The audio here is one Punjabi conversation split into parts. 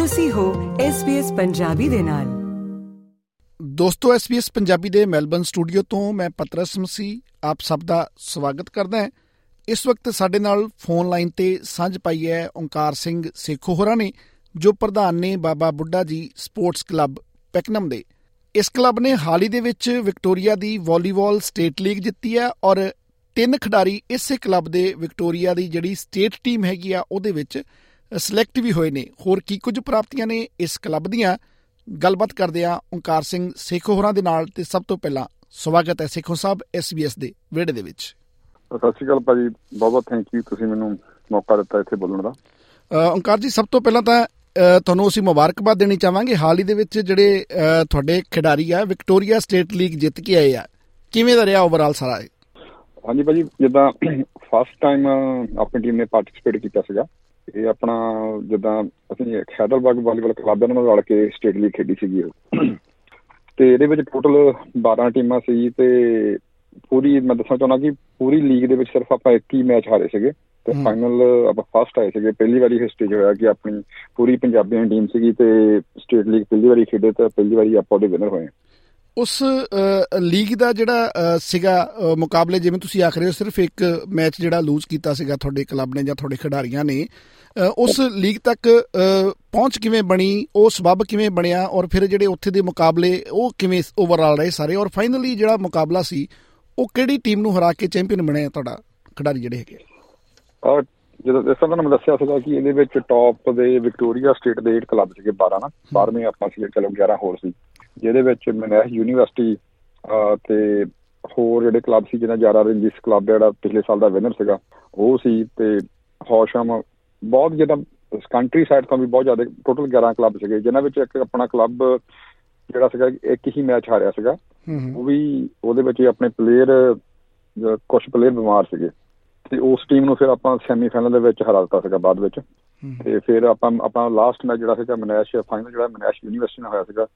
ਤੁਸੀਂ ਹੋ SBS ਪੰਜਾਬੀ ਦੇ ਨਾਲ। ਦੋਸਤੋ SBS ਪੰਜਾਬੀ ਦੇ ਮੈਲਬਨ ਸਟੂਡੀਓ ਤੋਂ ਮੈਂ ਪਤਰਸ ਮਸੀ ਆਪ ਸਭ ਦਾ ਸਵਾਗਤ ਕਰਦਾ ਹਾਂ। ਇਸ ਵਕਤ ਸਾਡੇ ਨਾਲ ਫੋਨ ਲਾਈਨ ਤੇ ਸਾਂਝ ਪਾਈ ਹੈ ਓੰਕਾਰ ਸਿੰਘ ਸੇਖੋ ਹੋਰਾਂ ਨੇ, ਜੋ ਪ੍ਰਧਾਨ ਨੇ ਬਾਬਾ ਬੁੱਢਾ ਜੀ ਸਪੋਰਟਸ ਕਲੱਬ ਪੈਕਨਮ ਦੇ। ਇਸ ਕਲੱਬ ਨੇ ਹਾਲ ਹੀ ਦੇ ਵਿੱਚ ਵਿਕਟੋਰੀਆ ਦੀ ਵਾਲੀਬਾਲ ਸਟੇਟ ਲੀਗ ਜਿੱਤੀ ਹੈ ਔਰ ਤਿੰਨ ਖਿਡਾਰੀ ਇਸੇ ਕਲੱਬ ਦੇ ਵਿਕਟੋਰੀਆ ਦੀ ਜਿਹੜੀ ਸਟੇਟ ਟੀਮ ਹੈਗੀ ਆ, ਉਹਦੇ ਵਿੱਚ ਸਿਲੈਕਟ ਵੀ ਹੋਏ ਨੇ। ਹੋਰ ਕੀ ਕੁਝ ਪ੍ਰਾਪਤੀਆਂ ਨੇ ਇਸ ਕਲੱਬ ਦੀਆਂ? ਗੱਲਬਾਤ ਕਰਦੇ ਆ ਓੰਕਾਰ ਸਿੰਘ ਸੇਖੋ ਹੋਰਾਂ ਦੇ ਨਾਲ ਤੇ ਸਭ ਤੋਂ ਪਹਿਲਾਂ ਸਵਾਗਤ ਹੈ ਸੇਖੋ ਸਾਹਿਬ SBS ਦੇ ਵਿਹੜੇ ਦੇ ਵਿੱਚ। ਸਤਿ ਸ਼੍ਰੀ ਅਕਾਲ ਭਾਜੀ ਬਹੁਤ ਬਹੁਤ ਥੈਂਕ ਯੂ ਤੁਸੀਂ ਮੈਨੂੰ ਮੌਕਾ ਦਿੱਤਾ ਇੱਥੇ ਬੋਲਣ ਦਾ। ਓੰਕਾਰ ਜੀ ਸਭ ਤੋਂ ਪਹਿਲਾਂ ਤਾਂ ਤੁਹਾਨੂੰ ਅਸੀਂ ਮੁਬਾਰਕਬਾਦ ਦੇਣੀ ਚਾਹਾਂਗੇ। ਹਾਲ ਹੀ ਦੇ ਵਿੱਚ ਜਿਹੜੇ ਤੁਹਾਡੇ ਖਿਡਾਰੀ ਆ ਵਿਕਟੋਰੀਆ ਸਟੇਟ ਲੀਗ ਜਿੱਤ ਕੇ ਆਏ ਆ। ਕਿਵੇਂ ਦਾ ਰਿਹਾ ਓਵਰਆਲ ਸਾਰਾ ਹਾਂਜੀ ਭਾਜੀ ਜਿੱਦਾਂ ਫਸਟ ਟਾਈਮ ਆਪਣੀ ਟੀਮ ਨੇ ਪਾਰਟਿਸਿਪੇਟ ਕੀਤਾ ਸੀਗਾ। ਇਹ ਆਪਣਾ ਜਿੱਦਾਂ ਅਸੀਂ ਖੈਦਰਬਾਗ ਵਾਲੀਬਾਲ ਕਲੱਬ ਨਾਲ ਰਲ ਕੇ ਸਟੇਟ ਲੀਗ ਖੇਡੀ ਸੀਗੀ ਤੇ ਇਹਦੇ ਵਿੱਚ ਟੋਟਲ 12 ਟੀਮਾਂ ਸੀ ਤੇ ਪੂਰੀ ਮੈਂ ਦੱਸਣਾ ਚਾਹੁੰਦਾ ਕਿ ਪੂਰੀ ਲੀਗ ਦੇ ਵਿੱਚ ਸਿਰਫ ਆਪਾਂ ਇੱਕ ਹੀ ਮੈਚ ਹਾਰੇ ਸੀਗੇ ਤੇ ਫਾਈਨਲ ਆਪਾਂ ਫਸਟ ਆਏ ਸੀਗੇ। ਪਹਿਲੀ ਵਾਰੀ ਹਿਸਟਰੀ 'ਚ ਹੋਇਆ ਕਿ ਆਪਣੀ ਪੂਰੀ ਪੰਜਾਬੀਆਂ ਟੀਮ ਸੀਗੀ ਤੇ ਸਟੇਟ ਲੀਗ ਪਹਿਲੀ ਵਾਰੀ ਖੇਡੇ ਤੇ ਪਹਿਲੀ ਵਾਰੀ ਆਪਾਂ ਉਹਦੇ ਵਿਨਰ ਹੋਏ। ਉਸ ਲੀਗ ਦਾ ਜਿਹੜਾ ਸੀਗਾ ਮੁਕਾਬਲੇ ਜਿਵੇਂ ਤੁਸੀਂ ਆਖ ਰਹੇ ਹੋ, ਸਿਰਫ ਇੱਕ ਮੈਚ ਜਿਹੜਾ ਲੂਜ਼ ਕੀਤਾ ਸੀਗਾ ਤੁਹਾਡੇ ਕਲੱਬ ਨੇ ਜਾਂ ਤੁਹਾਡੇ ਖਿਡਾਰੀਆਂ ਨੇ ਉਸ ਲੀਗ ਤੱਕ ਪਹੁੰਚ ਕਿਵੇਂ ਬਣੀ, ਉਹ ਸਬਬ ਕਿਵੇਂ ਬਣਿਆ ਔਰ ਫਿਰ ਜਿਹੜੇ ਉੱਥੇ ਦੇ ਮੁਕਾਬਲੇ, ਉਹ ਕਿਵੇਂ ਓਵਰਆਲ ਰਹੇ ਸਾਰੇ ਔਰ ਫਾਈਨਲੀ ਜਿਹੜਾ ਮੁਕਾਬਲਾ ਸੀ, ਉਹ ਕਿਹੜੀ ਟੀਮ ਨੂੰ ਹਰਾ ਕੇ ਚੈਂਪੀਅਨ ਬਣਿਆ ਤੁਹਾਡਾ ਖਿਡਾਰੀ ਜਿਹੜੇ ਹੈਗੇ ਔਰ ਜਦੋਂ ਇਸ ਤਰ੍ਹਾਂ ਮੈਂ ਦੱਸਿਆ ਸੀਗਾ ਕਿ ਇਹਦੇ ਵਿੱਚ ਟੌਪ ਦੇ ਵਿਕਟੋਰੀਆ ਸਟੇਟ ਦੇ 8 ਕਲੱਬ ਸੀਗੇ 12 ਨਾ 12ਵੇਂ ਆਪਾਂ ਸੀ ਚਲੋ 11 ਹੋਰ ਸੀ। ਜਿਹਦੇ ਵਿੱਚ ਮਨੈਸ਼ ਯੂਨੀਵਰਸਿਟੀ ਤੇ ਹੋਰ ਜਿਹੜੇ ਕਲੱਬ ਸੀ ਜਿਹਨਾਂ ਜਾਰਾ ਰੰਜਿਸ ਕਲੱਬ ਜਿਹੜਾ ਪਿਛਲੇ ਸਾਲ ਦਾ ਵਿਨਰ ਸੀਗਾ ਉਹ ਸੀ ਤੇ ਹੌਸ਼ਮ ਬਹੁਤ ਜ਼ਿਆਦਾ ਕੰਟਰੀ ਸਾਈਡ ਤੋਂ ਵੀ ਬਹੁਤ ਜ਼ਿਆਦਾ ਟੋਟਲ 11 ਕਲੱਬ ਸੀਗੇ ਜਿਨ੍ਹਾਂ ਵਿੱਚ ਇੱਕ ਆਪਣਾ ਕਲੱਬ ਜਿਹੜਾ ਸੀਗਾ ਇੱਕ ਹੀ ਮੈਚ ਹਾਰਿਆ ਸੀਗਾ। ਉਹ ਵੀ ਉਹਦੇ ਵਿੱਚ ਆਪਣੇ ਪਲੇਅਰ ਕੁਝ ਪਲੇਅਰ ਬਿਮਾਰ ਸੀਗੇ। ਤੇ ਉਸ ਟੀਮ ਨੂੰ ਫਿਰ ਆਪਾਂ ਸੈਮੀਫਾਈਨਲ ਦੇ ਵਿੱਚ ਹਰਾ ਦਿੱਤਾ ਸੀਗਾ ਬਾਅਦ ਵਿੱਚ। ਤੇ ਫਿਰ ਆਪਾਂ ਆਪਣਾ ਲਾਸਟ ਮੈਚ ਜਿਹੜਾ ਸੀਗਾ ਮਨੈਸ਼ ਫਾਈਨਲ ਜਿਹੜਾ ਮਨੈਸ਼ ਯੂਨੀਵਰਸਿਟੀ ਨਾਲ ਹੋਇਆ ਸੀਗਾ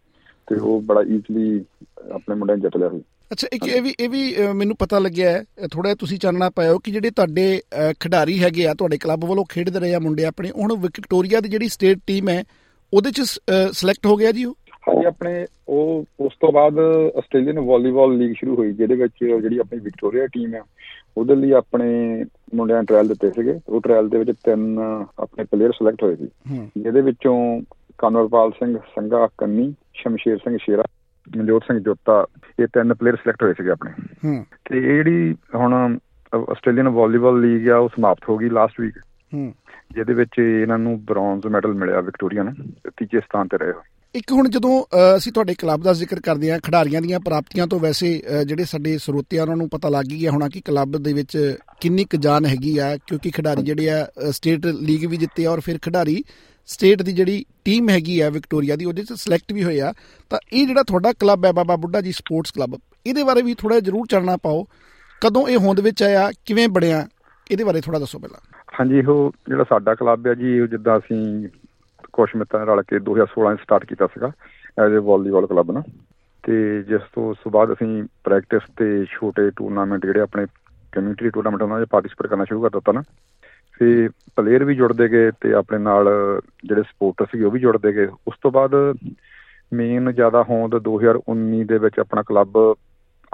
ਤੇ ਉਹ ਬੜਾ ਈਜ਼ਲੀ ਆਪਣੇ ਮੁੰਡਿਆਂ ਜਿੱਤ ਲਿਆ ਸੀ। ਅੱਛਾ ਇੱਕ ਇਹ ਵੀ ਇਹ ਵੀ ਮੈਨੂੰ ਪਤਾ ਲੱਗਿਆ ਹੈ ਥੋੜਾ ਤੁਸੀਂ ਚਾਨਣਾ ਪਾਇਓ ਕਿ ਜਿਹੜੇ ਤੁਹਾਡੇ ਖਿਡਾਰੀ ਹੈਗੇ ਆ ਤੁਹਾਡੇ ਕਲੱਬ ਵੱਲੋਂ ਖੇਡਦੇ ਰਹੇ ਆ ਮੁੰਡੇ ਆਪਣੇ ਹੁਣ ਵਿਕਟੋਰੀਆ ਦੀ ਜਿਹੜੀ ਸਟੇਟ ਟੀਮ ਹੈ ਉਹਦੇ ਚ ਸਿਲੈਕਟ ਹੋ ਗਿਆ ਜੀ ਉਹ? ਹਾਂਜੀ ਆਪਣੇ ਉਹ ਉਸ ਤੋਂ ਬਾਅਦ ਆਸਟ੍ਰੇਲੀਅਨ ਵਾਲੀਬਾਲ ਲੀਗ ਸ਼ੁਰੂ ਹੋਈ ਜਿਹਦੇ ਵਿੱਚ ਜਿਹੜੀ ਆਪਣੀ ਵਿਕਟੋਰੀਆ ਟੀਮ ਹੈ ਉਹਦੇ ਲਈ ਆਪਣੇ ਮੁੰਡਿਆਂ ਟ੍ਰਾਇਲ ਦਿੱਤੇ ਸੀਗੇ ਉਹ ਟ੍ਰਾਇਲ ਦੇ ਵਿੱਚ ਤਿੰਨ ਆਪਣੇ ਪਲੇਅਰ ਸਿਲੈਕਟ ਹੋਏ ਸੀ। ਜਿਹਦੇ ਵਿੱਚੋਂ ਕਨਵਰਪਾਲ ਸਿੰਘ ਸੰਘਾ ਕੰਨੀ ਸ਼ਮਸ਼ੀਰ ਸਿੰਘ ਸ਼ੇਰਾ ਮਨਜੋਤ ਸਿੰਘ ਜੋਤਾ ਇਹ ਤਿੰਨ ਪਲੇਅਰ ਸਿਲੈਕਟ ਹੋਏ ਸੀਗੇ ਆਪਣੇ। ਹੂੰ। ਤੇ ਇਹ ਜਿਹੜੀ ਹੁਣ ਆਸਟ੍ਰੇਲੀਅਨ ਵਾਲੀਬਾਲ ਲੀਗ ਆ ਉਹ ਸਮਾਪਤ ਹੋ ਗਈ ਲਾਸਟ ਵੀਕ ਹੂੰ। ਜਿਹਦੇ ਵਿੱਚ ਇਹਨਾਂ ਨੂੰ ਬ੍ਰੌਂਜ਼ ਮੈਡਲ ਮਿਲਿਆ ਵਿਕਟੋਰੀਆ ਨੂੰ ਤੀਜੇ ਸਥਾਨ ਤੇ ਰਹੇ ਇੱਕ ਹੁਣ ਜਦੋਂ ਅਸੀਂ ਤੁਹਾਡੇ ਕਲੱਬ ਦਾ ਜ਼ਿਕਰ ਕਰਦੇ ਹਾਂ ਖਿਡਾਰੀਆਂ ਦੀਆਂ ਪ੍ਰਾਪਤੀਆਂ ਤੋਂ ਵੈਸੇ ਜਿਹੜੇ ਸਾਡੇ ਸਰੋਤਿਆਂ ਉਹਨਾਂ ਨੂੰ ਪਤਾ ਲੱਗ ਗਿਆ ਹੋਣਾ ਕਿ ਕਲੱਬ ਦੇ ਵਿੱਚ ਕਿੰਨੀ ਕੁ ਜਾਨ ਹੈਗੀ ਆ ਕਿਉਂਕਿ ਖਿਡਾਰੀ ਜਿਹੜੇ ਆ ਸਟੇਟ ਲੀਗ ਵੀ ਜਿੱਤੇ ਔਰ ਫਿਰ ਖਿਡਾਰੀ ਸਟੇਟ ਦੀ ਜਿਹੜੀ ਟੀਮ ਹੈਗੀ ਆ ਵਿਕਟੋਰੀਆ ਦੀ, ਉਹਦੇ ਚ ਸਿਲੈਕਟ ਵੀ ਹੋਏ ਆ। ਤਾਂ ਇਹ ਜਿਹੜਾ ਤੁਹਾਡਾ ਕਲੱਬ ਹੈ ਬਾਬਾ ਬੁੱਢਾ ਜੀ ਸਪੋਰਟਸ ਕਲੱਬ, ਇਹਦੇ ਬਾਰੇ ਵੀ ਥੋੜਾ ਜ਼ਰੂਰ ਜਾਣਨਾ ਪਾਓ। ਕਦੋਂ ਇਹ ਹੋਂਦ ਵਿੱਚ ਆਇਆ, ਕਿਵੇਂ ਬਣਿਆ, ਇਹਦੇ ਬਾਰੇ ਥੋੜਾ ਦੱਸੋ ਪਹਿਲਾਂ। ਹਾਂਜੀ ਉਹ ਜਿਹੜਾ ਸਾਡਾ ਕਲੱਬ ਹੈ ਜੀ ਉਹ ਜਿੱਦਾਂ ਅਸੀਂ ਕੁਝ ਮਿੱਤਰਾਂ ਨਾਲ ਰਲ ਕੇ 2016 ਚ ਸਟਾਰਟ ਕੀਤਾ ਸੀਗਾ, ਐਜ਼ ਅ ਵਾਲੀਬਾਲ ਕਲੱਬ ਨਾ। ਤੇ ਜਿਸ ਤੋਂ ਉਸ ਤੋਂ ਬਾਅਦ ਅਸੀਂ ਪ੍ਰੈਕਟਿਸ ਤੇ ਛੋਟੇ ਟੂਰਨਾਮੈਂਟ ਜਿਹੜੇ ਆਪਣੇ ਕਮਿਊਨਿਟੀ ਟੂਰਨਾਮੈਂਟ ਉਹਨਾਂ 'ਚ ਪਾਰਟਿਸਿਪੇਟ ਕਰਨਾ ਸ਼ੁਰੂ ਕਰ ਦਿੱਤਾ ਨਾ। ਫੇ ਪਲੇਅਰ ਵੀ ਜੁੜਦੇ ਗਏ ਤੇ ਆਪਣੇ ਨਾਲ ਜਿਹੜੇ ਸਪੋਰਟਰ ਸੀ ਉਹ ਵੀ ਜੁੜਦੇ ਗਏ। ਉਸ ਤੋਂ ਬਾਅਦ ਮੇਨ ਜ਼ਿਆਦਾ ਹੋਂਦ 2019 ਦੇ ਵਿੱਚ ਆਪਣਾ ਕਲੱਬ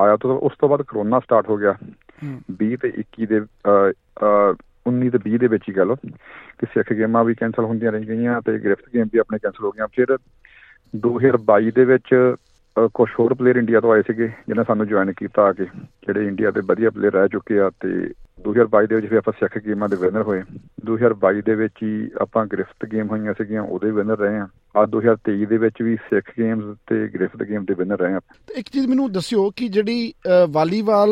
ਆਇਆ ਤੋਂ ਉਸ ਤੋਂ ਬਾਅਦ ਕਰੋਨਾ ਸਟਾਰਟ ਹੋ ਗਿਆ। 20 ਤੇ 21 ਦੇ 19 ਤੇ 20 ਦੇ ਵਿੱਚ ਹੀ ਗੱਲ ਕਿ ਸਿੱਖ ਗੇਮਾਂ ਵੀ ਕੈਨਸਲ ਹੁੰਦੀਆਂ ਰਹਿ ਗਈਆਂ ਤੇ ਗ੍ਰਿਫਟ ਗੇਮ ਵੀ ਆਪਣੇ ਕੈਨਸਲ ਹੋ ਗਈਆਂ। ਫਿਰ 2022 ਦੇ ਵਿੱਚ ਕੁਝ ਹੋਰ ਪਲੇਅਰ ਇੰਡੀਆ ਤੋਂ ਆਏ ਸੀਗੇ ਜਿਨ੍ਹਾਂ ਸਾਨੂੰ ਜੁਆਇਨ ਕੀਤਾ ਆ ਕੇ ਜਿਹੜੇ ਇੰਡੀਆ ਦੇ ਵਧੀਆ ਪਲੇਅਰ ਰਹਿ ਚੁੱਕੇ ਆ ਤੇ 2022 ਦੇ ਵਿੱਚ ਵੀ ਆਪਾਂ ਸਿੱਖ ਗੇਮਾਂ ਦੇ ਵਿਨਰ ਹੋਏ। 2022 ਦੇ ਵਿੱਚ ਹੀ ਆਪਾਂ ਗ੍ਰਿਫਟ ਗੇਮ ਹੋਈਆਂ ਸੀਗੀਆਂ ਉਹਦੇ ਵਿਨਰ ਰਹੇ ਆ ਆ 2023 ਦੇ ਵਿੱਚ ਵੀ ਸਿੱਖ ਗੇਮਸ ਤੇ ਗ੍ਰਿਫਟ ਗੇਮ ਦੇ ਵਿਨਰ ਰਹੇ ਆ ਇੱਕ ਚੀਜ਼ ਮੈਨੂੰ ਦੱਸਿਓ ਕਿ ਜਿਹੜੀ ਵਾਲੀਬਾਲ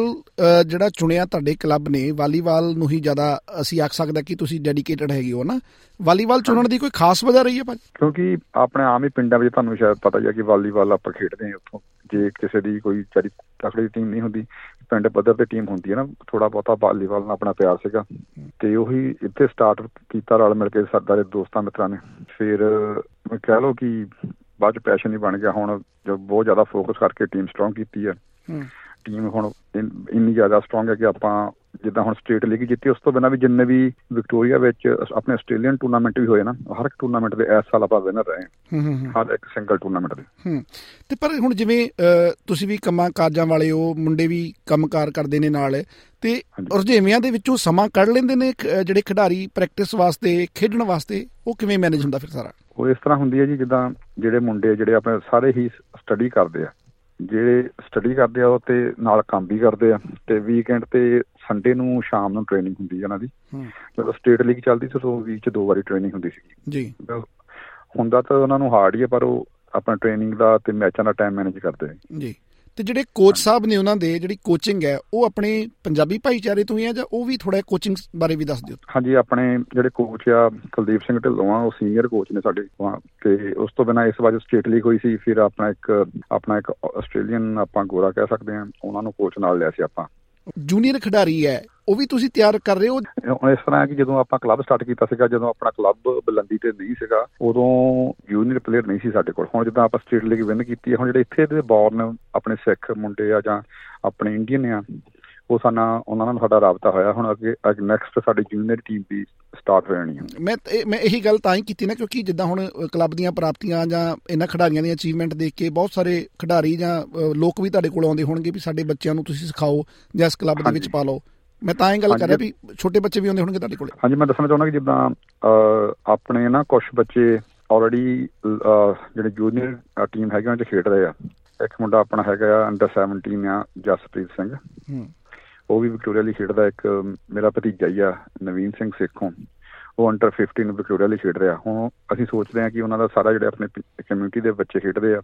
ਜਿਹੜਾ ਚੁਣਿਆ ਤੁਹਾਡੇ ਕਲੱਬ ਨੇ ਵਾਲੀਬਾਲ ਨੂੰ ਹੀ ਜ਼ਿਆਦਾ ਅਸੀਂ ਆਖ ਸਕਦਾ ਕਿ ਤੁਸੀਂ ਡੈਡੀਕੇਟਡ ਹੈਗੇ ਹੋ ਨਾ। ਵਾਲੀਬਾਲ ਚੁਣਨ ਦੀ ਕੋਈ ਖਾਸ ਵਜ੍ਹਾ ਰਹੀ ਹੈ ਭਾਜੀ? ਕਿਉਂਕਿ ਆਪਣੇ ਆਮ ਹੀ ਪਿੰਡਾਂ ਵਿੱਚ ਤੁਹਾਨੂੰ ਸ਼ਾਇਦ ਪਤਾ ਹੀ ਆ ਕਿ ਵਾਲੀਬਾਲ ਆਪਾਂ ਖੇਡਦੇ ਹਾਂ ਉੱਥੋਂ। ਜੇ ਕਿਸੇ ਦੀ ਕੋਈ ਚਾਰੀ ਤਕੜੀ ਟੀਮ ਨਹੀਂ ਹੁੰਦੀ ਪਿੰਡ ਪੱਧਰ ਤੇ ਟੀਮ ਹੁੰਦੀ ਹੈ ਨਾ ਥੋੜਾ ਬਹੁਤਾ ਵਾਲੀਬਾਲ ਨਾਲ ਆਪਣਾ ਪਿਆਰ ਸੀਗਾ ਤੇ ਉਹੀ ਇੱਥੇ ਸਟਾਰਟ ਕੀਤਾ ਰਲ ਮਿਲ ਕੇ ਸਾਡੇ ਦੋਸਤਾਂ ਮਿੱਤਰਾਂ ਨੇ। ਫਿਰ ਮੈਂ ਕਹਿ ਲਓ ਕਿ ਬਾਅਦ ਚ ਪੈਸ਼ਨ ਹੀ ਬਣ ਗਿਆ ਹੁਣ ਜੋ ਬਹੁਤ ਜ਼ਿਆਦਾ ਫੋਕਸ ਕਰਕੇ ਟੀਮ ਸਟਰੋਂਗ ਕੀਤੀ ਹੈ। ਟੀਮ ਹੁਣ ਇੰਨੀ ਜ਼ਿਆਦਾ ਸਟਰੋਂਗ ਹੈ ਕਿ ਆਪਾਂ ਜਿੱਦਾਂ ਹੁਣ ਸਟੇਟ ਲੀਗ ਜਿੱਤੀ ਉਸ ਤੋਂ ਬਿਨਾਂ ਵੀ ਜਿੰਨੇ ਵੀ ਵਿਕਟੋਰੀਆ ਵਿੱਚ ਆਪਣੇ ਆਸਟ੍ਰੇਲੀਅਨ ਟੂਰਨਾਮੈਂਟ ਵੀ ਹੋਏ ਨਾ ਹਰ ਇੱਕ ਟੂਰਨਾਮੈਂਟ ਦੇ ਇਸ ਸਾਲ ਆਪਾਂ ਵਿਨਰ ਰਹੇ ਹਰ ਇੱਕ ਸਿੰਗਲ ਟੂਰਨਾਮੈਂਟ ਦੇ। ਤੇ ਪਰ ਹੁਣ ਜਿਵੇਂ ਤੁਸੀਂ ਵੀ ਕੰਮਾਂ ਕਾਰਜਾਂ ਵਾਲੇ ਹੋ ਮੁੰਡੇ ਵੀ ਕੰਮਕਾਰ ਕਰਦੇ ਨੇ ਨਾਲ ਤੇ। ਰੁਝੇਵਿਆਂ ਦੇ ਵਿੱਚੋਂ ਸਮਾਂ ਕੱਢ ਲੈਂਦੇ ਨੇ ਜਿਹੜੇ ਖਿਡਾਰੀ ਪ੍ਰੈਕਟਿਸ ਵਾਸਤੇ ਖੇਡਣ ਵਾਸਤੇ ਉਹ ਕਿਵੇਂ ਮੈਨੇਜ ਹੁੰਦਾ ਫਿਰ ਸਾਰਾ? ਉਹ ਇਸ ਤਰ੍ਹਾਂ ਹੁੰਦੀ ਹੈ ਜੀ ਜਿੱਦਾਂ ਜਿਹੜੇ ਮੁੰਡੇ ਜਿਹੜੇ ਆਪਣੇ ਸਾਰੇ ਹੀ ਸਟੱਡੀ ਕਰਦੇ ਆ ਜਿਹੜੇ ਸਟੱਡੀ ਕਰਦੇ ਆ ਉਹ ਤੇ ਨਾਲ ਕੰਮ ਵੀ ਕਰਦੇ ਆ ਤੇ ਵੀਕਐਂਡ ਤੇ ਸੰਡੇ ਨੂੰ ਸ਼ਾਮ ਨੂੰ ਟ੍ਰੇਨਿੰਗ ਹੁੰਦੀ ਹੈ ਉਹਨਾਂ ਦੀ। ਜਦੋਂ ਸਟੇਟ ਲੀਗ ਚੱਲਦੀ ਸੀ ਉਦੋਂ ਵੀਕ 'ਚ ਦੋ ਵਾਰੀ ਟ੍ਰੇਨਿੰਗ ਹੁੰਦੀ ਸੀ ਜੀ। ਹੁੰਦਾ ਤਾਂ ਉਹਨਾਂ ਨੂੰ ਹਾਰਡ ਹੀ ਹੈ ਪਰ ਉਹ ਆਪਣਾ ਟ੍ਰੇਨਿੰਗ ਦਾ ਤੇ ਮੈਚਾਂ ਦਾ ਟਾਈਮ ਮੈਨੇਜ ਕਰਦੇ ਆ। ਜੀ। ਤੇ ਜਿਹੜੇ ਕੋਚ ਸਾਹਿਬ ਨੇ ਉਹਨਾਂ ਦੇ ਜਿਹੜੀ ਕੋਚਿੰਗ ਹੈ ਉਹ ਆਪਣੇ ਪੰਜਾਬੀ ਭਾਈਚਾਰੇ ਤੋਂ ਹੀ ਹੈ ਜਾਂ ਉਹ ਵੀ ਥੋੜਾ ਕੋਚਿੰਗ ਬਾਰੇ ਵੀ ਦੱਸ ਦਿਓ? ਹਾਂਜੀ ਆਪਣੇ ਜਿਹੜੇ ਕੋਚ ਆ ਕੁਲਦੀਪ ਸਿੰਘ ਢਿੱਲੋਂ ਆ ਉਹ ਸੀਨੀਅਰ ਕੋਚ ਨੇ ਸਾਡੇ ਤੇ ਉਸ ਤੋਂ ਬਿਨਾਂ ਇਸ ਵਾਰ ਸਟੇਟ ਲੀਗ ਹੋਈ ਸੀ ਫਿਰ ਆਪਣਾ ਇੱਕ ਆਪਣਾ ਇੱਕ ਆਸਟ੍ਰੇਲੀਅਨ ਆਪਾਂ ਗੋਰਾ ਕਹਿ ਸਕਦੇ ਆ ਉਹਨਾਂ ਨੂੰ ਕੋਚ ਨਾਲ ਲਿਆ ਸੀ ਆਪਾਂ। ਜੂਨੀਅਰ ਖਿਡਾਰੀ ਹੈ ਉਹ ਵੀ ਤੁਸੀਂ ਤਿਆਰ ਕਰ ਰਹੇ ਹੋ? ਇਸ ਤਰ੍ਹਾਂ ਹੈ ਕਿ ਜਦੋਂ ਆਪਾਂ ਕਲੱਬ ਸਟਾਰਟ ਕੀਤਾ ਸੀਗਾ ਜਦੋਂ ਆਪਣਾ ਕਲੱਬ ਬੁਲੰਦੀ ਤੇ ਨਹੀਂ ਸੀਗਾ ਉਦੋਂ ਜੂਨੀਅਰ ਪਲੇਅਰ ਨਹੀਂ ਸੀ ਸਾਡੇ ਕੋਲ। ਹੁਣ ਜਿੱਦਾਂ ਆਪਾਂ ਸਟੇਟ ਲੀਗ ਵਿਨ ਕੀਤੀ ਹੈ ਹੁਣ ਜਿਹੜੇ ਇੱਥੇ ਦੇ ਬੌਰਨ ਆਪਣੇ ਸਿੱਖ ਮੁੰਡੇ ਆ ਜਾਂ ਆਪਣੇ ਇੰਡੀਅਨ ਆ ਉਹ ਸਾਨਾ ਉਹਨਾਂ ਨਾਲ ਸਾਡਾ ਰਾਬਤਾ ਹੋਇਆ। ਹੁਣ ਅੱਗੇ ਅੱਗੇ ਨੈਕਸਟ ਸਾਡੀ ਜੂਨੀਅਰ ਟੀਮ ਵੀ ਸਟਾਰਟ ਹੋ ਜਾਣੀ ਹੈ ਮੈਂ ਮੈਂ ਇਹੀ ਗੱਲ ਤਾਂ ਹੀ ਕੀਤੀ ਨਾ ਕਿਉਂਕਿ ਜਿੱਦਾਂ ਹੁਣ ਕਲੱਬ ਦੀਆਂ ਪ੍ਰਾਪਤੀਆਂ ਜਾਂ ਇਹਨਾਂ ਖਿਡਾਰੀਆਂ ਦੀਆਂ ਅਚੀਵਮੈਂਟ ਦੇਖ ਕੇ ਬਹੁਤ ਸਾਰੇ ਖਿਡਾਰੀ ਜਾਂ ਲੋਕ ਵੀ ਤੁਹਾਡੇ ਕੋਲ ਆਉਂਦੇ ਹੋਣਗੇ ਵੀ ਸਾਡੇ ਬੱਚਿਆਂ ਨੂੰ ਤੁਸੀਂ ਸਿਖਾਓ ਜਾਂ ਇਸ ਕਲੱਬ ਦੇ ਵਿੱਚ। ਪਾ ਲਓ। ਮੈਂ ਤਾਂ ਇਹ ਗੱਲ ਕਰ ਰਿਹਾ। ਵੀ ਛੋਟੇ ਬੱਚੇ ਵੀ ਆਉਂਦੇ ਹੋਣਗੇ ਤੁਹਾਡੇ ਕੋਲ। ਹਾਂਜੀ ਮੈਂ ਦੱਸਣਾ ਚਾਹੁੰਦਾ ਕਿ ਜਿੱਦਾਂ ਆਪਣੇ ਨਾ ਕੁਝ ਬੱਚੇ ਆਲਰੇਡੀ ਜਿਹੜੇ ਜੂਨੀਅਰ ਟੀਮ ਹੈਗੇ ਉਹਨਾਂ 'ਚ ਖੇਡ ਰਹੇ ਆ। ਇੱਕ ਮੁੰਡਾ ਆਪਣਾ ਹੈਗਾ ਆ ਅੰਡਰ 17 ਆ ਜਸਪ੍ਰੀਤ ਸਿੰਘ। ਹੂੰ। ਉਹ ਵੀ ਵਿਕਟੋਰੀਆ ਲਈ ਖੇਡਦਾ ਇੱਕ ਮੇਰਾ ਭਤੀਜਾ ਹੀ ਆ ਨਵੀਨ ਸਿੰਘ ਸੇਖੋਂ। ਉਹ ਅੰਡਰ 15 ਵਿਕਟੋਰੀਆ ਲਈ ਖੇਡ ਰਿਹਾ। ਹੁਣ ਅਸੀਂ ਸੋਚਦੇ ਹਾਂ ਕਿ ਉਹਨਾਂ ਦਾ ਸਾਰਾ ਜਿਹੜੇ ਆਪਣੇ ਕਮਿਊਨਿਟੀ ਦੇ ਬੱਚੇ ਖੇਡਦੇ ਆ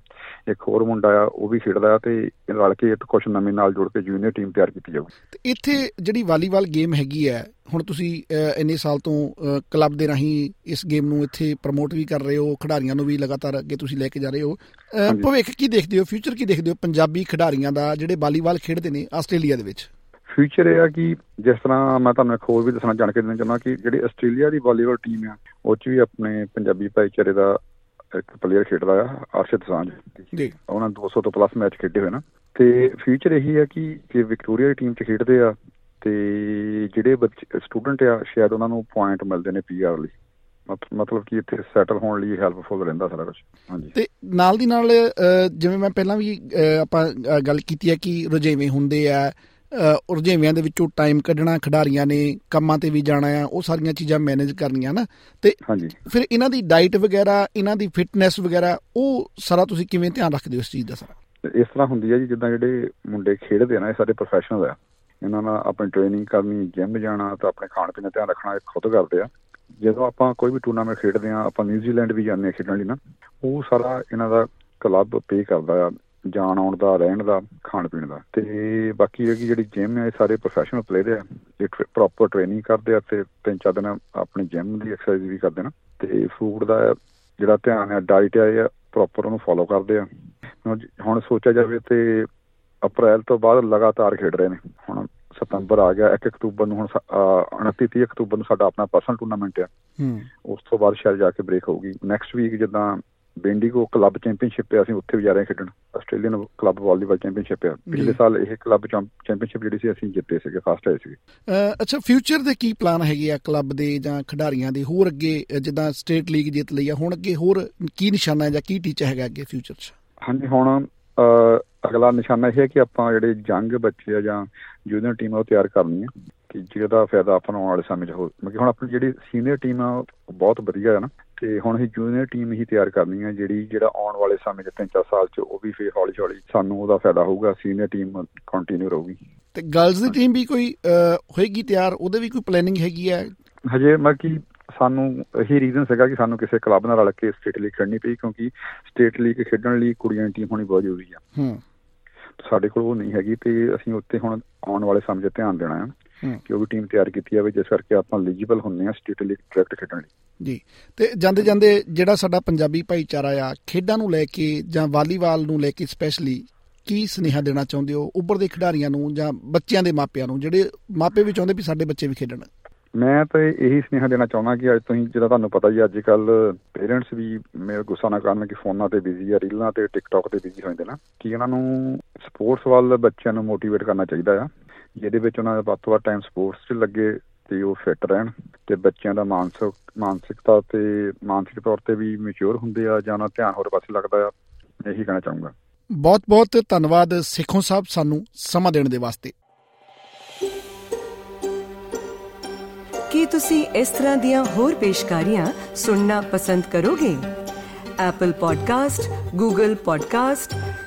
ਇੱਕ ਹੋਰ ਮੁੰਡਾ ਆ ਉਹ ਵੀ ਖੇਡਦਾ ਆ ਤੇ ਰਲ ਕੇ ਕੁਝ ਨਵੇਂ ਨਾਲ ਜੁੜ ਕੇ ਜੂਨੀਅਰ ਟੀਮ ਤਿਆਰ ਕੀਤੀ ਜਾਊ ਤੇ ਇੱਥੇ ਜਿਹੜੀ ਵਾਲੀਬਾਲ ਗੇਮ ਹੈਗੀ ਹੈ ਹੁਣ ਤੁਸੀਂ ਇੰਨੇ ਸਾਲ ਤੋਂ ਕਲੱਬ ਦੇ ਰਾਹੀਂ ਇਸ ਗੇਮ ਨੂੰ ਇੱਥੇ ਪ੍ਰਮੋਟ ਵੀ ਕਰ ਰਹੇ ਹੋ ਖਿਡਾਰੀਆਂ ਨੂੰ ਵੀ ਲਗਾਤਾਰ ਅੱਗੇ ਤੁਸੀਂ ਲੈ ਕੇ ਜਾ ਰਹੇ ਹੋ। ਭਵਿੱਖ ਕੀ ਦੇਖਦੇ ਹੋ ਫਿਊਚਰ ਕੀ ਦੇਖਦੇ ਹੋ? ਪੰਜਾਬੀ ਖਿਡਾਰੀਆਂ ਦਾ ਜਿਹੜੇ ਵਾਲੀਬਾਲ ਖੇਡਦੇ ਨੇ ਆਸਟ੍ਰੇਲੀਆ ਦੇ ਵਿੱਚ। ਫਿਊਚਰ ਇਹ ਆ ਕਿ ਜਿਸ ਤਰ੍ਹਾਂ ਮੈਂ ਤੁਹਾਨੂੰ ਇੱਕ ਹੋਰ ਵੀ ਦੱਸਣਾ ਜਾਣ ਕੇ ਦੇਣਾ ਚਾਹੁੰਦਾ ਕਿ ਜਿਹੜੀ ਆਸਟ੍ਰੇਲੀਆ ਦੀ ਵਾਲੀਬਾਲ ਟੀਮ ਆ ਉਹ 'ਚ ਵੀ ਆਪਣੇ ਪੰਜਾਬੀ ਭਾਈਚਾਰੇ ਦਾ ਇੱਕ ਪਲੇਅਰ ਖੇਡਦਾ ਆ ਅਰਸ਼ਦ ਸਾਂਝ। ਜੀ। ਉਹਨਾਂ 200 ਤੋਂ ਪਲੱਸ ਮੈਚ ਖੇਡੇ ਹੋਏ ਨਾ। ਤੇ ਫਿਊਚਰ ਇਹੀ ਹੈ ਕਿ ਕਿ ਵਿਕਟੋਰੀਆ ਦੀ ਟੀਮ 'ਚ ਖੇਡਦੇ ਆ ਤੇ ਜਿਹੜੇ ਬੱਚੇ ਸਟੂਡੈਂਟ ਆ ਸ਼ਾਇਦ ਉਹਨਾਂ ਨੂੰ ਪੁਆਇੰਟ ਮਿਲਦੇ ਨੇ ਪੀਆਰ ਲਈ। ਮਤ- ਮਤਲਬ ਕਿ ਇੱਥੇ ਸੈਟਲ ਹੋਣ ਲਈ ਹੈਲਪਫੁਲ ਰਹਿੰਦਾ ਸਾਰਾ ਕੁਝ ਹਾਂਜੀ। ਤੇ ਨਾਲ ਦੀ ਨਾਲ ਜਿਵੇਂ ਮੈਂ ਪਹਿਲਾਂ ਵੀ ਆਪਾਂ ਗੱਲ ਕੀਤੀ ਹੈ ਕਿ ਰੁਝੇਵੇਂ ਹੁੰਦੇ ਆ ਅ, ਰੁਝੇਵਿਆਂ ਦੇ ਵਿੱਚੋਂ ਟਾਈਮ ਕੱਢਣਾ ਖਿਡਾਰੀਆਂ ਨੇ ਕੰਮਾਂ ਤੇ ਵੀ ਜਾਣਾ ਆ ਉਹ ਸਾਰੀਆਂ ਚੀਜ਼ਾਂ ਮੈਨੇਜ ਕਰਨੀਆਂ ਨਾ। ਤੇ ਹਾਂਜੀ। ਫਿਰ ਇਹਨਾਂ ਦੀ ਡਾਈਟ ਵਗੈਰਾ ਇਹਨਾਂ ਦੀ ਫਿਟਨੈਸ ਵਗੈਰਾ ਉਹ ਸਾਰਾ ਤੁਸੀਂ ਕਿਵੇਂ ਧਿਆਨ ਰੱਖਦੇ ਹੋ ਇਸ ਚੀਜ਼ ਦਾ ਸਾਰਾ? ਇਸ ਤਰ੍ਹਾਂ ਹੁੰਦੀ ਹੈ ਜੀ ਜਿੱਦਾਂ ਜਿਹੜੇ ਮੁੰਡੇ ਖੇਡਦੇ ਆ ਨਾ ਇਹ ਸਾਡੇ ਪ੍ਰੋਫੈਸ਼ਨਲ ਆ। ਇਹਨਾਂ ਨਾਲ ਆਪਣੀ ਟ੍ਰੇਨਿੰਗ ਕਰਨੀ ਜਿਮ ਜਾਣਾ ਤਾਂ ਆਪਣੇ ਖਾਣ ਪੀਣ ਦਾ ਧਿਆਨ ਰੱਖਣਾ ਇਹ ਖੁਦ ਕਰਦੇ ਆ। ਜਦੋਂ ਆਪਾਂ ਕੋਈ ਵੀ ਟੂਰਨਾਮੈਂਟ ਖੇਡਦੇ ਆ ਆਪਾਂ ਨਿਊਜ਼ੀਲੈਂਡ ਵੀ ਜਾਂਦੇ ਆ ਖੇਡਣ ਲਈ ਨਾ ਉਹ ਸਾਰਾ ਇਹਨਾਂ ਦਾ ਕਲੱਬ ਪੇ ਕਰਦਾ ਆ। ਜਾਣ ਆਉਣ ਦਾ ਰਹਿਣ ਦਾ ਖਾਣ ਪੀਣ ਦਾ। ਤੇ ਬਾਕੀ ਇਹ ਜਿਹੜੀ ਜਿਮ ਆ ਇਹ ਸਾਰੇ ਪ੍ਰੋਫੈਸ਼ਨਲ ਪਲੇਅਰ ਆ ਇਹ ਪ੍ਰੋਪਰ ਟ੍ਰੇਨਿੰਗ ਕਰਦੇ ਆ ਤੇ ਤਿੰਨ ਚਾਰ ਦਿਨ ਆਪਣੀ ਜਿਮ ਦੀ ਐਕਸਰਸਾਈਜ਼ ਵੀ ਕਰਦੇ ਨਾ। ਤੇ ਫੂਡ ਦਾ ਜਿਹੜਾ ਧਿਆਨ ਆ ਡਾਈਟ ਇਹ ਪ੍ਰੋਪਰ ਉਹਨੂੰ ਫੋਲੋ ਕਰਦੇ ਆ। ਹੁਣ ਸੋਚਿਆ ਜਾਵੇ ਤੇ ਅਪ੍ਰੈਲ ਤੋਂ ਬਾਅਦ ਲਗਾਤਾਰ ਖੇਡ ਰਹੇ ਨੇ। ਹੁਣ ਸਤੰਬਰ ਆ ਗਿਆ 1 ਅਕਤੂਬਰ ਨੂੰ ਹੁਣ ਸ- ਅਹ 29 30 ਅਕਤੂਬਰ ਨੂੰ ਸਾਡਾ ਆਪਣਾ ਪਰਸਨਲ ਟੂਰਨਾਮੈਂਟ ਆ। ਹੂੰ। ਉਸ ਤੋਂ ਬਾਅਦ ਸ਼ਾਇਦ ਜਾ ਕੇ ਬ੍ਰੇਕ ਹੋਊਗੀ। ਨੈਕਸਟ ਵੀਕ ਜਿੱਦਾਂ ਬੈਂਡੀਗੋ ਕਲੱਬ ਚੈਂਪੀਅਨਸ਼ਿਪ ਹੈ ਅਸੀਂ ਉੱਥੇ ਵੀ ਜਾ ਰਹੇ ਖੇਡਣ ਆਸਟ੍ਰੇਲੀਅਨ ਕਲੱਬ ਵਾਲੀਬਾਲ ਚੈਂਪੀਅਨਸ਼ਿਪ ਹੈ ਪਿਛਲੇ। ਸਾਲ ਇਹ ਕਲੱਬ ਚੈਂਪੀਅਨਸ਼ਿਪ ਜਿਹੜੀ ਸੀ ਅਸੀਂ ਜਿੱਤੇ ਸੀਗੇ ਫਸਟ ਆਏ ਸੀਗੇ। ਅੱਛਾ ਫਿਊਚਰ ਦੇ ਕੀ ਪਲਾਨ ਹੈਗੇ ਆ ਕਲੱਬ ਦੇ ਜਾਂ ਖਿਡਾਰੀਆਂ ਦੇ? ਹੋਰ ਅੱਗੇ ਜਿੱਦਾਂ ਸਟੇਟ ਲੀਗ ਜਿੱਤ ਲਈ ਆ ਹੁਣ ਅੱਗੇ ਹੋਰ ਕੀ ਨਿਸ਼ਾਨਾ ਹੈ ਜਾਂ ਕੀ ਟੀਚਾ ਹੈਗਾ ਅੱਗੇ ਫਿਊਚਰ 'ਚ? ਹਾਂਜੀ ਹੁਣ ਅਗਲਾ ਨਿਸ਼ਾਨਾ ਇਹ ਹੈ ਕਿ ਆਪਾਂ ਜਿਹੜੇ ਜੰਗ ਬੱਚੇ ਆ ਜਾਂ ਜੂਨੀਅਰ ਟੀਮ ਉਹ ਤਿਆਰ ਕਰਨੀ ਹੈ ਕਿ ਜਿਹਦਾ ਫਾਇਦਾ ਆਪਾਂ ਨੂੰ ਆਉਣ ਵਾਲੇ ਸਮੇਂ 'ਚ ਹੋ ਕਿਉਂਕਿ ਹੁਣ ਆਪਣੀ ਜਿਹੜੀ ਸੀਨੀਅਰ ਟੀਮ ਆ ਬਹੁਤ ਵਧੀਆ ਹੈ ਨਾ। ਤੇ ਹੁਣ ਅਸੀਂ ਜੂਨੀਅਰ ਟੀਮ ਹੀ ਤਿਆਰ ਕਰਨੀ ਹੈ ਜਿਹੜੀ ਜਿਹੜਾ ਆਉਣ ਵਾਲੇ ਸਮੇਂ 'ਚ ਤਿੰਨ ਚਾਰ ਸਾਲ 'ਚ ਉਹ ਵੀ ਫੇਰ ਹੌਲੀ ਹੌਲੀ ਸਾਨੂੰ ਉਹਦਾ ਫਾਇਦਾ ਹੋਊਗਾ ਸੀਨੀਅਰ ਟੀਮ ਕੰਟੀਨਿਊ ਰਹੂਗੀ। ਤੇ ਗਰਲਸ ਦੀ ਟੀਮ ਵੀ ਕੋਈ ਹੋਏਗੀ ਤਿਆਰ? ਉਹਦੇ ਵੀ ਕੋਈ ਪਲੈਨਿੰਗ ਹੈਗੀ ਹੈ ਹਜੇ ਮੈਂ ਕਿ ਸਾਨੂੰ ਇਹੀ ਰੀਜ਼ਨ ਸੀਗਾ ਕਿ ਸਾਨੂੰ ਕਿਸੇ ਕਲੱਬ ਨਾਲ ਰਲ ਕੇ ਸਟੇਟ ਲੀਗ ਖੇਡਣੀ ਪਈ ਕਿਉਂਕਿ ਸਟੇਟ ਲੀਗ ਖੇਡਣ ਲਈ ਕੁੜੀਆਂ ਦੀ ਟੀਮ ਹੋਣੀ ਬਹੁਤ ਜ਼ਰੂਰੀ ਆ। ਹੂੰ। ਸਾਡੇ ਕੋਲ ਉਹ ਨਹੀਂ ਹੈਗੀ ਤੇ ਅਸੀਂ ਉੱਤੇ ਹੁਣ ਆਉਣ ਵਾਲੇ ਸਮੇਂ 'ਚ ਧਿਆਨ ਦੇਣਾ ਹੂੰ ਕਿ ਉਹ ਵੀ ਟੀਮ ਤਿਆਰ ਕੀਤੀ ਜਾਵੇ ਜਿਸ ਕਰਕੇ ਆਪਾਂ ਐਲੀਜੀਬਲ ਹੁੰਨੇ ਆ ਸਟੇਟ ਲੀਗ ਡਾਇਰੈਕਟ ਖੇਡਣ ਲਈ। ਜੀ। ਤੇ ਜਾਂਦੇ ਜਾਂਦੇ ਜਿਹੜਾ ਸਾਡਾ ਪੰਜਾਬੀ ਭਾਈਚਾਰਾ ਆ ਖੇਡਾਂ ਨੂੰ ਲੈ ਕੇ ਜਾਂ ਵਾਲੀਬਾਲ ਨੂੰ ਲੈ ਕੇ ਸਪੈਸ਼ਲੀ ਕੀ ਸੁਨੇਹਾ ਦੇਣਾ ਚਾਹੁੰਦੇ ਹੋ? ਉੱਭਰਦੇ ਖਿਡਾਰੀਆਂ ਨੂੰ ਜਾਂ ਬੱਚਿਆਂ ਦੇ ਮਾਪਿਆਂ ਨੂੰ? ਜਿਹੜੇ ਮਾਪੇ ਵੀ ਚਾਹੁੰਦੇ ਵੀ ਸਾਡੇ ਬੱਚੇ ਵੀ ਖੇਡਣ। ਮੈਂ ਤਾਂ ਇਹੀ ਸੁਨੇਹਾ ਦੇਣਾ ਚਾਹੁੰਦਾ ਕਿ ਅੱਜ ਤੁਸੀਂ ਜਿਹੜਾ ਤੁਹਾਨੂੰ ਪਤਾ ਹੀ ਅੱਜ ਕੱਲ ਪੇਰੈਂਟਸ ਵੀ ਮੇਰੇ ਗੁੱਸਾ ਨਾ ਕਰਨ ਕਿ ਫੋਨਾਂ ਤੇ ਬਿਜ਼ੀ ਆ ਰੀਲਾਂ ਤੇ ਟਿਕਟੌਕ ਤੇ ਬਿਜ਼ੀ ਹੋ ਜਾਂਦੇ ਨਾ। ਕਿ ਇਹਨਾਂ ਨੂੰ ਸਪੋਰਟਸ ਵੱਲ ਬੱਚਿਆਂ ਨੂੰ ਮੋਟੀਵੇਟ ਕਰਨਾ ਚਾਹੀਦਾ ਆ। ਜਿਹਦੇ ਵਿੱਚ ਉਹਨਾਂ ਦਾ ਵੱਧ ਤੋਂ ਵੱਧ ਟਾਈਮ ਸਪੋਰਟਸ 'ਚ ਲੱਗੇ ਤੇ ਉਹ ਫਿੱਟ ਰਹਿਣ ਤੇ ਬੱਚਿਆਂ ਦਾ ਮਾਨਸਿਕ ਮਾਨਸਿਕਤਾ ਤੇ ਮਾਨਸਿਕ ਤੌਰ ਤੇ ਵੀ ਮੈਚੁਰ ਹੁੰਦੇ ਆ ਜਾਂ ਉਹਨਾਂ ਧਿਆਨ ਹੋਰ ਪਾਸੇ ਲੱਗਦਾ ਆ ਇਹੀ ਕਹਿਣਾ ਚਾਹੂੰਗਾ। ਬਹੁਤ-ਬਹੁਤ ਧੰਨਵਾਦ ਸੇਖੋਂ ਸਾਹਿਬ ਸਾਨੂੰ ਸਮਾਂ ਦੇਣ ਦੇ ਵਾਸਤੇ। ਕੀ ਤੁਸੀਂ ਇਸ ਤਰ੍ਹਾਂ ਦੀਆਂ ਹੋਰ ਪੇਸ਼ਕਾਰੀਆਂ ਸੁਣਨਾ ਪਸੰਦ ਕਰੋਗੇ? Apple Podcast, Google Podcast,